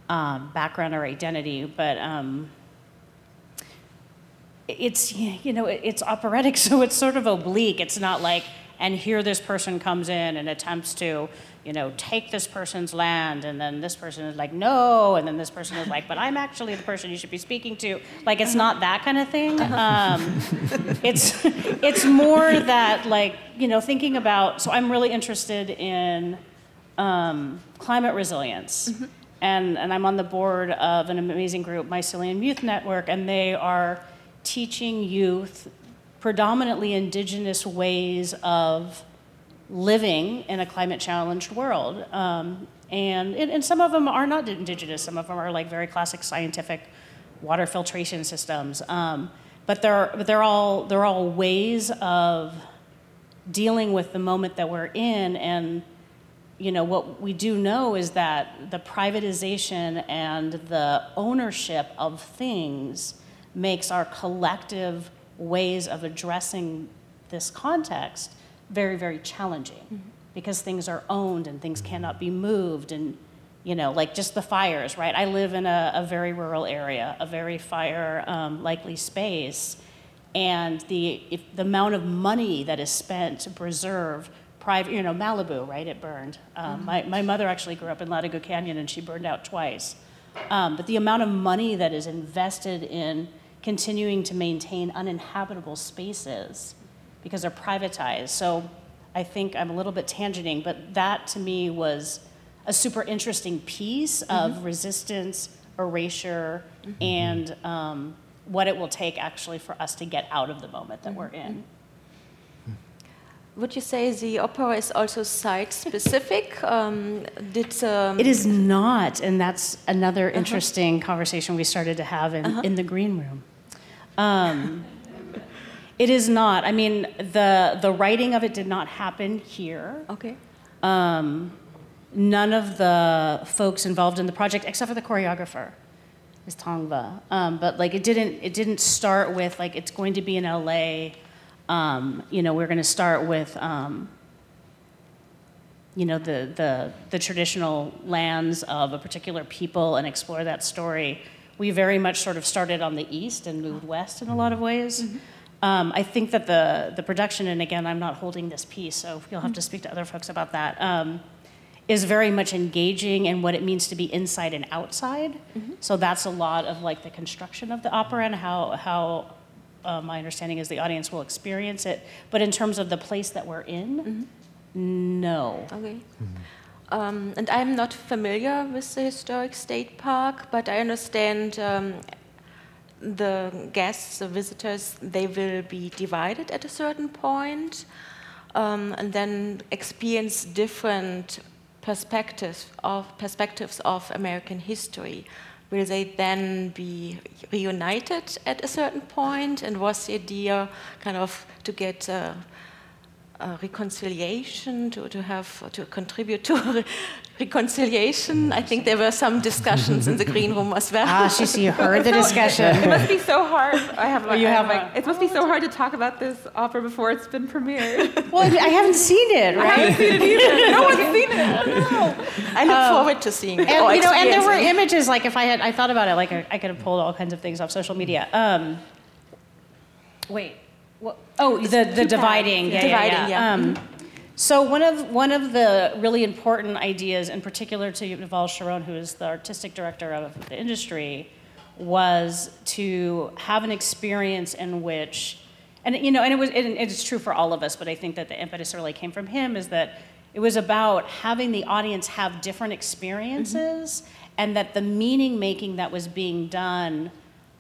um, background or identity. But um, it's you know it's operatic, so it's sort of oblique. It's not like and here this person comes in and attempts to you know take this person's land, and then this person is like no, and then this person is like but I'm actually the person you should be speaking to. Like it's not that kind of thing. Um, it's it's more that like you know thinking about. So I'm really interested in um, climate resilience. And, and I'm on the board of an amazing group, Mycelium Youth Network, and they are teaching youth predominantly indigenous ways of living in a climate challenged world. Um, and, and, some of them are not indigenous, some of them are like very classic scientific water filtration systems. Um, but they're, but they're, all, they're all ways of dealing with the moment that we're in. And you know, what we do know is that the privatization and the ownership of things makes our collective ways of addressing this context very, very challenging mm-hmm. because things are owned and things cannot be moved and you know, like just the fires, right? I live in a, a very rural area, a very fire um, likely space, and the, if, the amount of money that is spent to preserve private, you know, Malibu, right? It burned. Um, mm-hmm. my, my mother actually grew up in Latigo Canyon and she burned out twice. Um, but the amount of money that is invested in continuing to maintain uninhabitable spaces because they're privatized. So I think I'm a little bit tangenting, but that to me was a super interesting piece mm-hmm. of resistance, erasure, mm-hmm. and um, what it will take actually for us to get out of the moment that mm-hmm. we're in. Would you say the opera is also site specific? Um, did um... it is not, and that's another uh-huh. interesting conversation we started to have in, uh-huh. in the green room. It is not. I mean, the the writing of it did not happen here. Okay. Um, none of the folks involved in the project, except for the choreographer, is Tongva. Um, but like, it didn't it didn't start with like it's going to be in LA. Um, you know, we're going to start with. Um, you know the, the the traditional lands of a particular people and explore that story we very much sort of started on the east and moved west in a lot of ways. Mm-hmm. Um, I think that the the production, and again, I'm not holding this piece, so you'll have to speak to other folks about that. Um, is very much engaging in what it means to be inside and outside. Mm-hmm. So that's a lot of like the construction of the opera and how how uh, my understanding is the audience will experience it. But in terms of the place that we're in, mm-hmm. no. Okay. Mm-hmm. Um, and I'm not familiar with the historic state park, but I understand um, the guests, the visitors, they will be divided at a certain point, um, and then experience different perspectives of perspectives of American history. Will they then be reunited at a certain point? And was the idea kind of to get uh, uh, reconciliation, to, to have to contribute to re reconciliation. I think there were some discussions in the green room as well. Ah, she, you heard the discussion. it must be so hard. I have, like, you have, like, it must be so hard to talk about this opera before it's been premiered. Well, I haven't seen it, right? I haven't seen it either. No one's seen it. No. I look um, forward to seeing it. And, you know, and there were images. Like, if I had, I thought about it. Like, I, I could have pulled all kinds of things off social media. Um, wait. Oh, the, the dividing. Yeah, dividing, yeah. yeah. Um, so one of one of the really important ideas, in particular to Yuval Sharon, who is the artistic director of the industry, was to have an experience in which, and you know, and it was it, it's true for all of us, but I think that the impetus really came from him is that it was about having the audience have different experiences, mm-hmm. and that the meaning making that was being done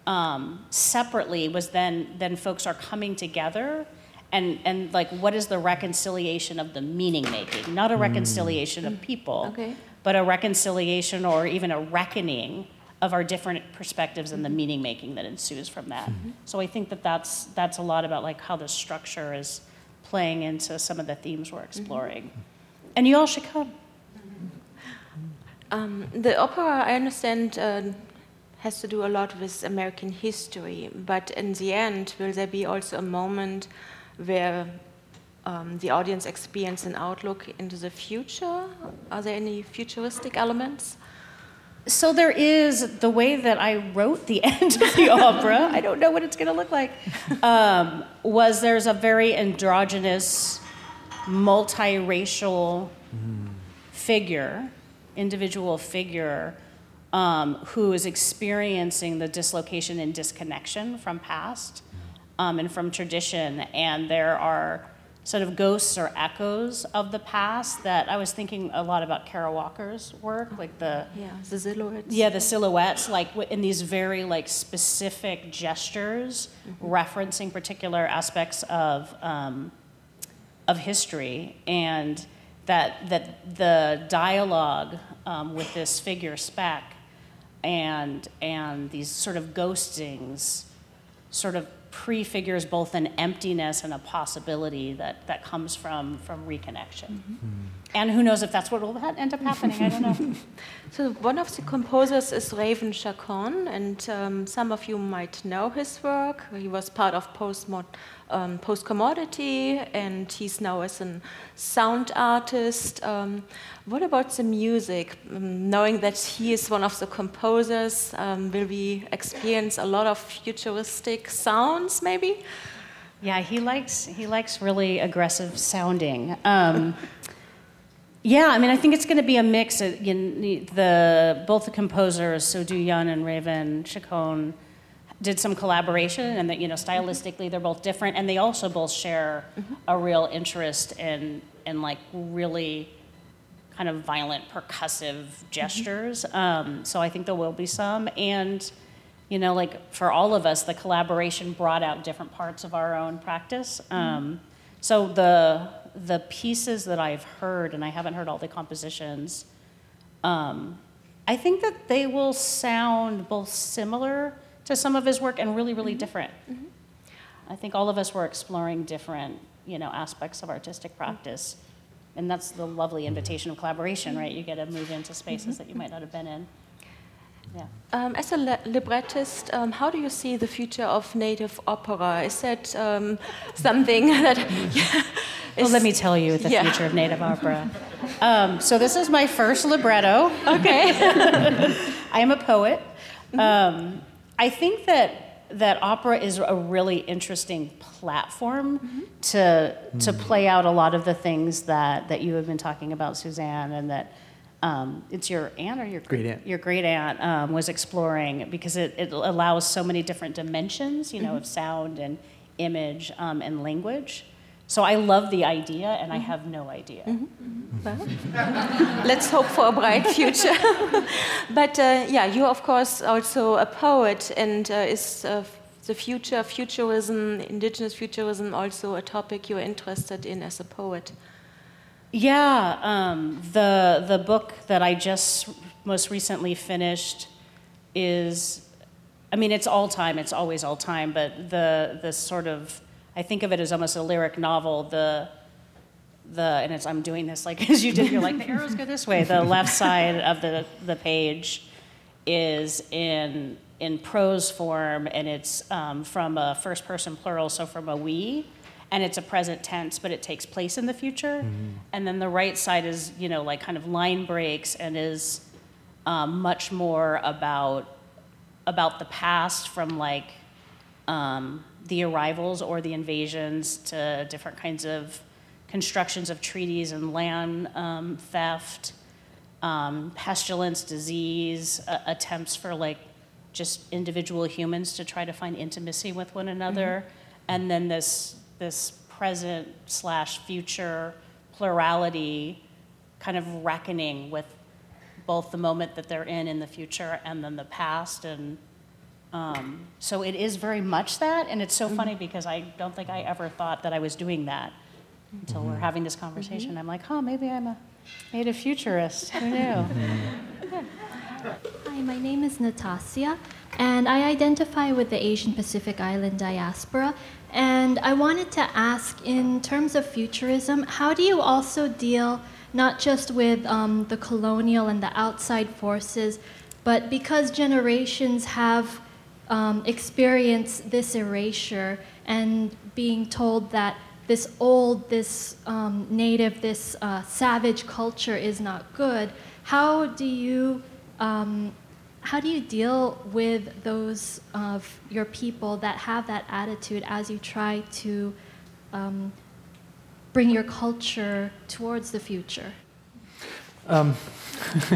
um, separately was then then folks are coming together and and like what is the reconciliation of the meaning making not a mm. reconciliation of people okay. but a reconciliation or even a reckoning of our different perspectives and the meaning making that ensues from that mm-hmm. so i think that that's that's a lot about like how the structure is playing into some of the themes we're mm-hmm. exploring mm-hmm. and you all should come um, the opera i understand uh, has to do a lot with American history. But in the end, will there be also a moment where um, the audience experience an outlook into the future? Are there any futuristic elements? So there is the way that I wrote the end of the opera. I don't know what it's going to look like. Um, was there's a very androgynous, multiracial mm. figure, individual figure um, who is experiencing the dislocation and disconnection from past um, and from tradition. And there are sort of ghosts or echoes of the past that I was thinking a lot about Kara Walker's work, like the yeah the silhouettes. Yeah, the silhouettes, like in these very like specific gestures, mm-hmm. referencing particular aspects of um, of history, and that that the dialogue um, with this figure Speck and and these sort of ghostings sort of prefigures both an emptiness and a possibility that, that comes from, from reconnection. Mm-hmm. And who knows if that's what will end up happening, I don't know. so, one of the composers is Raven Chacon, and um, some of you might know his work. He was part of post um, Postcommodity, and he's now as a sound artist. Um, what about the music? Um, knowing that he is one of the composers, um, will we experience a lot of futuristic sounds, maybe? Yeah, he likes he likes really aggressive sounding. Um, yeah, I mean, I think it's going to be a mix. Of, you know, the both the composers, So Du Yun and Raven Chacon, did some collaboration, and that you know, stylistically, they're both different, and they also both share mm-hmm. a real interest in in like really kind of violent percussive gestures. Mm-hmm. Um, so I think there will be some. And, you know, like for all of us, the collaboration brought out different parts of our own practice. Mm-hmm. Um, so the the pieces that I've heard, and I haven't heard all the compositions, um, I think that they will sound both similar to some of his work and really, really mm-hmm. different. Mm-hmm. I think all of us were exploring different, you know, aspects of artistic practice. And that's the lovely invitation of collaboration, right? You get to move into spaces that you might not have been in. Yeah. Um, as a librettist, um, how do you see the future of native opera? Is that um, something that? Yeah, well, let me tell you the yeah. future of native opera. Um, so this is my first libretto. Okay. I am a poet. Mm-hmm. I think that that opera is a really interesting platform mm-hmm. to to mm-hmm. play out a lot of the things that that you have been talking about, Suzanne, and that um, it's your aunt or your great aunt. Your great aunt um, was exploring because it, it allows so many different dimensions, you know, mm-hmm. of sound and image um, and language. So I love the idea, and I mm-hmm. have no idea. Mm-hmm. Well, let's hope for a bright future. but uh, yeah, you are of course also a poet, and uh, is uh, the future, futurism, indigenous futurism, also a topic you're interested in as a poet? Yeah, um, the the book that I just most recently finished is, I mean, it's all time. It's always all time, but the the sort of I think of it as almost a lyric novel. The the and it's I'm doing this like as you did. You're like the arrows go this way. The left side of the the page is in in prose form, and it's um, from a first person plural, so from a we, and it's a present tense, but it takes place in the future. Mm-hmm. And then the right side is you know like kind of line breaks and is um, much more about about the past from like um, the arrivals or the invasions to different kinds of constructions of treaties and land um, theft, um, pestilence, disease, uh, attempts for like just individual humans to try to find intimacy with one another, mm-hmm. and then this this present slash future plurality kind of reckoning with both the moment that they're in in the future and then the past and um, so it is very much that, and it's so mm-hmm. funny because I don't think I ever thought that I was doing that until mm-hmm. we're having this conversation. Mm-hmm. I'm like, oh, maybe I'm a native futurist. Who knew? Mm-hmm. Hi, my name is Natasia, and I identify with the Asian Pacific Island diaspora. And I wanted to ask, in terms of futurism, how do you also deal not just with um, the colonial and the outside forces, but because generations have um, experience this erasure and being told that this old, this um, native, this uh, savage culture is not good, how do you um, how do you deal with those of your people that have that attitude as you try to um, bring your culture towards the future? Um,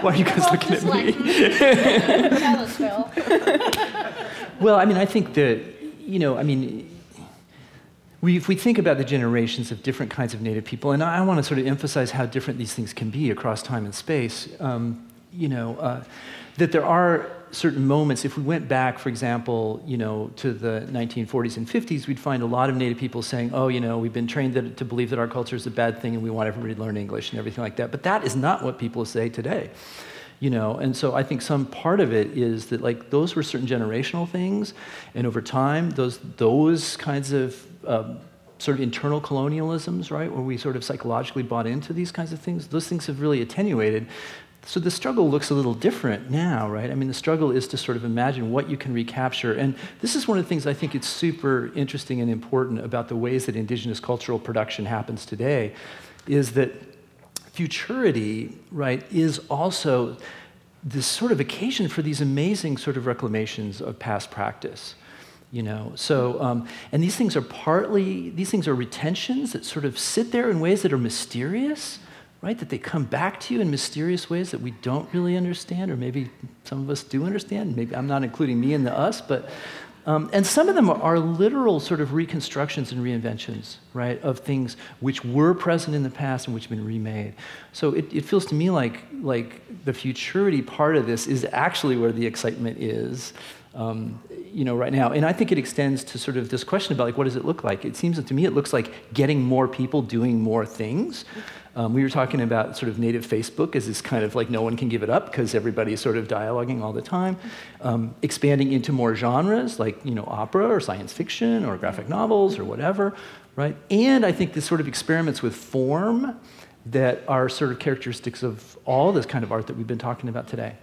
why are you guys looking at me? Tell us, Phil. well, I mean, I think that, you know, I mean, we, if we think about the generations of different kinds of Native people, and I, I want to sort of emphasize how different these things can be across time and space, um, you know, uh, that there are certain moments, if we went back, for example, you know, to the 1940s and 50s, we'd find a lot of Native people saying, oh, you know, we've been trained that, to believe that our culture is a bad thing and we want everybody to learn English and everything like that. But that is not what people say today. you know and so i think some part of it is that like those were certain generational things and over time those those kinds of um, sort of internal colonialisms right where we sort of psychologically bought into these kinds of things those things have really attenuated so the struggle looks a little different now, right? I mean, the struggle is to sort of imagine what you can recapture. And this is one of the things I think it's super interesting and important about the ways that indigenous cultural production happens today, is that futurity, right, is also this sort of occasion for these amazing sort of reclamations of past practice you know so um, and these things are partly these things are retentions that sort of sit there in ways that are mysterious right? That they come back to you in mysterious ways that we don't really understand, or maybe some of us do understand. Maybe I'm not including me in the us, but um, and some of them are literal sort of reconstructions and reinventions, right, of things which were present in the past and which have been remade. So it, it feels to me like like the futurity part of this is actually where the excitement is. Um, you know, right now, and I think it extends to sort of this question about like, what does it look like? It seems to me it looks like getting more people doing more things. Um, we were talking about sort of native Facebook as this kind of like no one can give it up because everybody's sort of dialoguing all the time. Um, expanding into more genres like you know opera or science fiction or graphic novels or whatever, right? And I think this sort of experiments with form that are sort of characteristics of all this kind of art that we've been talking about today.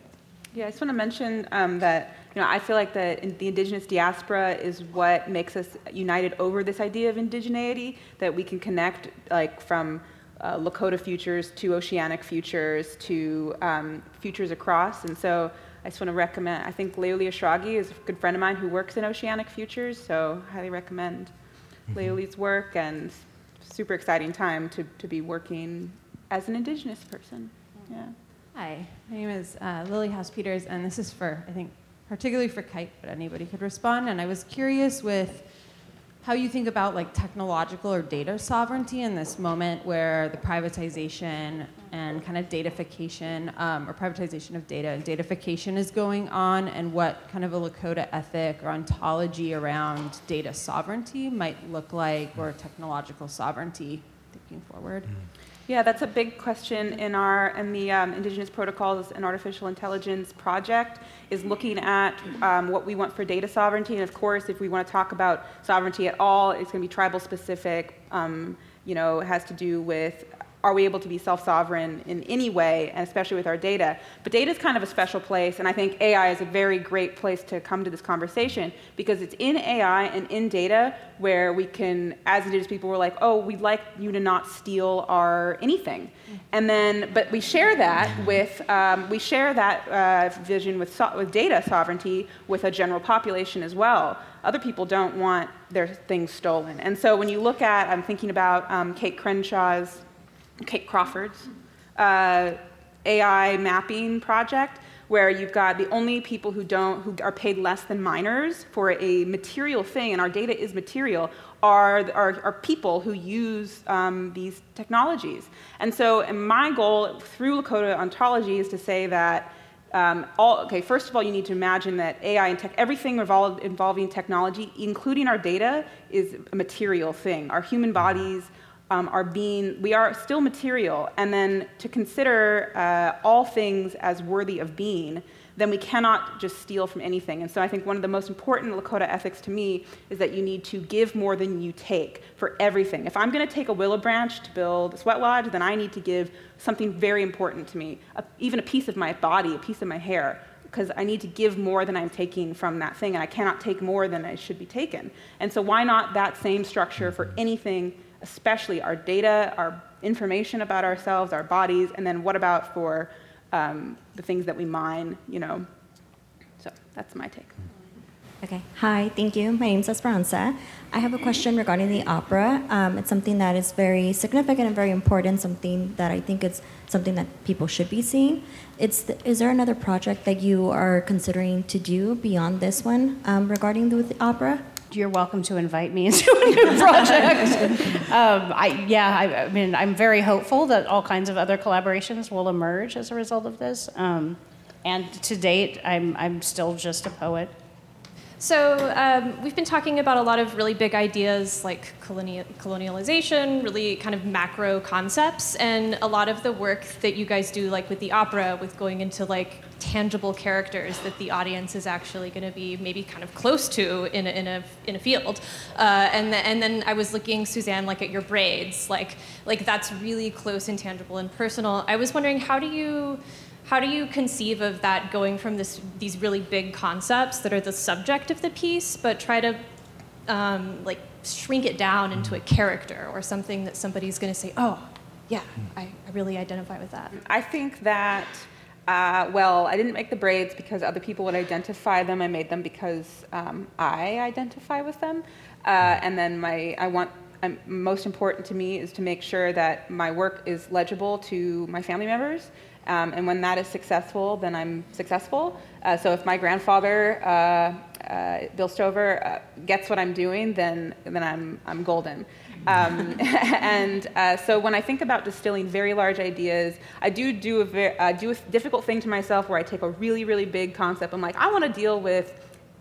Yeah, I just want to mention um, that you know I feel like the the indigenous diaspora is what makes us united over this idea of indigeneity that we can connect like from uh, Lakota futures to oceanic futures to um, futures across. And so I just want to recommend, I think Léuli Eshrāghi is a good friend of mine who works in oceanic futures, so highly recommend mm-hmm. Léuli's work and super exciting time to, to be working as an indigenous person. Yeah. Hi, my name is uh, Lily House Peters, and this is for, I think, particularly for Kite, but anybody could respond. And I was curious with how you think about like technological or data sovereignty in this moment where the privatization and kind of datafication um, or privatization of data and datafication is going on and what kind of a Lakota ethic or ontology around data sovereignty might look like or technological sovereignty thinking forward. Mm. Yeah, that's a big question in our in the um, Indigenous Protocols and Artificial Intelligence project is looking at um, what we want for data sovereignty. And of course, if we want to talk about sovereignty at all, it's going to be tribal specific. Um, you know, has to do with are we able to be self-sovereign in any way, and especially with our data? But data is kind of a special place, and I think AI is a very great place to come to this conversation because it's in AI and in data where we can, as indigenous people, we're like, oh, we'd like you to not steal our anything, and then, but we share that with, um, we share that uh, vision with, so- with data sovereignty with a general population as well. Other people don't want their things stolen, and so when you look at, I'm thinking about um, Kate Crenshaw's Kate Crawford's uh, AI mapping project, where you've got the only people who don't who are paid less than miners for a material thing, and our data is material, are, are, are people who use um, these technologies. And so, and my goal through Lakota ontology is to say that. Um, all, okay, first of all, you need to imagine that AI and tech, everything involving technology, including our data, is a material thing. Our human bodies, um, are being, we are still material, and then to consider uh, all things as worthy of being, then we cannot just steal from anything. And so I think one of the most important Lakota ethics to me is that you need to give more than you take for everything. If I'm going to take a willow branch to build a sweat lodge, then I need to give something very important to me, a, even a piece of my body, a piece of my hair because I need to give more than I'm taking from that thing, and I cannot take more than I should be taken. And so, why not that same structure for anything especially our data, our information about ourselves, our bodies, and then what about for um, the things that we mine, you know? So that's my take. Okay. Hi, thank you. My name is Esperanza. I have a question regarding the opera. Um, it's something that is very significant and very important, something that I think is something that people should be seeing. It's is there another project that you are considering to do beyond this one um, regarding the, the opera? You're welcome to invite me into a new project. um, I, yeah, I, I, mean, I'm very hopeful that all kinds of other collaborations will emerge as a result of this. Um, and to date, I'm, I'm still just a poet. So um, we've been talking about a lot of really big ideas like colonial, colonialization, really kind of macro concepts, and a lot of the work that you guys do, like with the opera, with going into like tangible characters that the audience is actually going to be maybe kind of close to in a, in a, in a field. Uh, and, the, and then I was looking, Suzanne, like at your braids, like, like that's really close and tangible and personal. I was wondering, how do you how do you conceive of that going from this, these really big concepts that are the subject of the piece, but try to um, like shrink it down into a character or something that somebody's going to say, oh, yeah, I, I, really identify with that. I think that, uh, well, I didn't make the braids because other people would identify them. I made them because um, I identify with them. Uh, and then my, I want, most important to me is to make sure that my work is legible to my family members um, and when that is successful, then I'm successful. Uh, so if my grandfather, uh, uh, Bill Stover, uh, gets what I'm doing, then, then I'm, I'm golden. Um, and uh, so when I think about distilling very large ideas, I do do a, very, uh, do a difficult thing to myself where I take a really, really big concept. I'm like, I want to deal with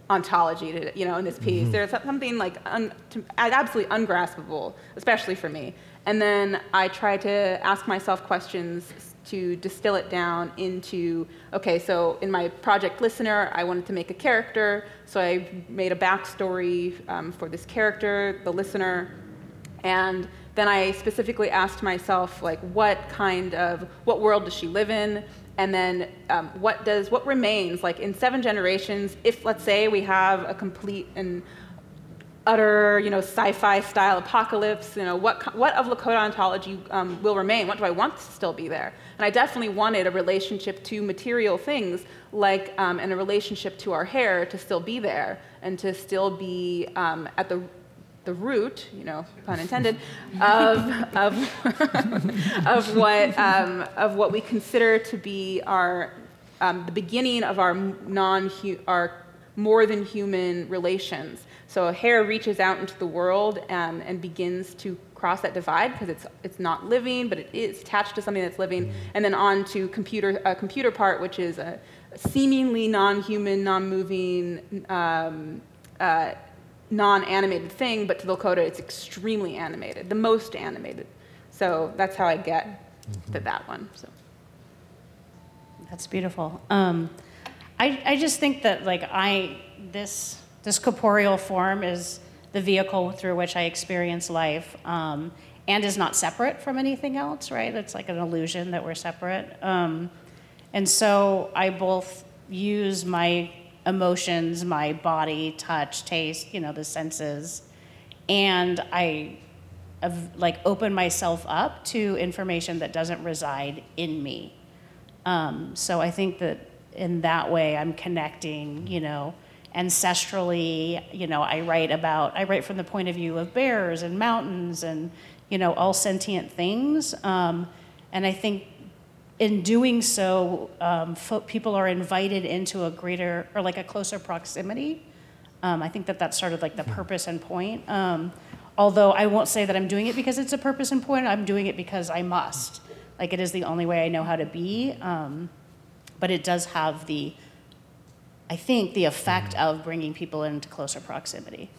ontology, to, you know, in this piece. Mm-hmm. There's something like un, to, absolutely ungraspable, especially for me. And then I try to ask myself questions to distill it down into okay, so in my project listener, I wanted to make a character, so I made a backstory um, for this character, the listener, and then I specifically asked myself like what kind of what world does she live in and then um, what does what remains like in seven generations if let's say we have a complete and utter, you know, sci-fi style apocalypse, you know, what, what of Lakota ontology um, will remain? What do I want to still be there? And I definitely wanted a relationship to material things, like, um, and a relationship to our hair to still be there and to still be um, at the the root, you know, pun intended, of, of, of, what, um, of what we consider to be our, um, the beginning of our, non our more than human relations. So hair reaches out into the world um, and begins to cross that divide because it's it's not living, but it is attached to something that's living, and then on to computer a computer part, which is a seemingly non-human, non-moving, um, uh, non-animated thing, but to the Lakota, it's extremely animated, the most animated. So that's how I get mm-hmm. to that one. So that's beautiful. Um, I I just think that like I this this corporeal form is the vehicle through which I experience life um, and is not separate from anything else, right? It's like an illusion that we're separate. Um, and so I both use my emotions, my body, touch, taste, you know, the senses, and I have, like open myself up to information that doesn't reside in me. Um, so I think that in that way I'm connecting, you know, ancestrally, you know, I write about, I write from the point of view of bears and mountains and, you know, all sentient things. Um, and I think in doing so, um, fo- people are invited into a greater or like a closer proximity. Um, I think that that's sort of like the hmm. purpose and point. Um, although I won't say that I'm doing it because it's a purpose and point, I'm doing it because I must. Like it is the only way I know how to be. Um, but it does have the I think, the effect of bringing people into closer proximity.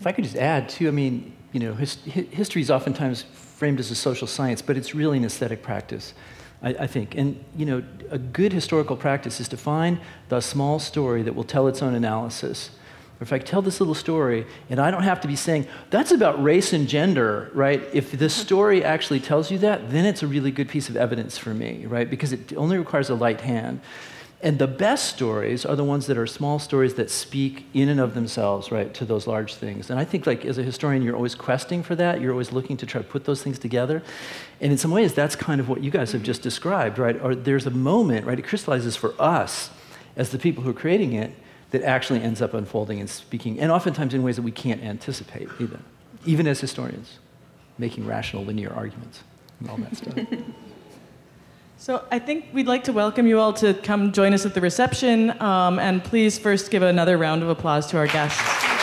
If I could just add, too, I mean, you know, his, history is oftentimes framed as a social science, but it's really an aesthetic practice, I, I, think. And, you know, a good historical practice is to find the small story that will tell its own analysis. Or if I tell this little story, and I don't have to be saying, that's about race and gender, right? If the story actually tells you that, then it's a really good piece of evidence for me, right? Because it only requires a light hand. And the best stories are the ones that are small stories that speak in and of themselves, right, to those large things. And I think, like, as a historian, you're always questing for that. You're always looking to try to put those things together. And in some ways, that's kind of what you guys have just described, right? Or there's a moment, right, it crystallizes for us as the people who are creating it that actually ends up unfolding and speaking, and oftentimes in ways that we can't anticipate either, even as historians, making rational linear arguments and all that stuff. So I think we'd like to welcome you all to come join us at the reception, um, and please first give another round of applause to our guests.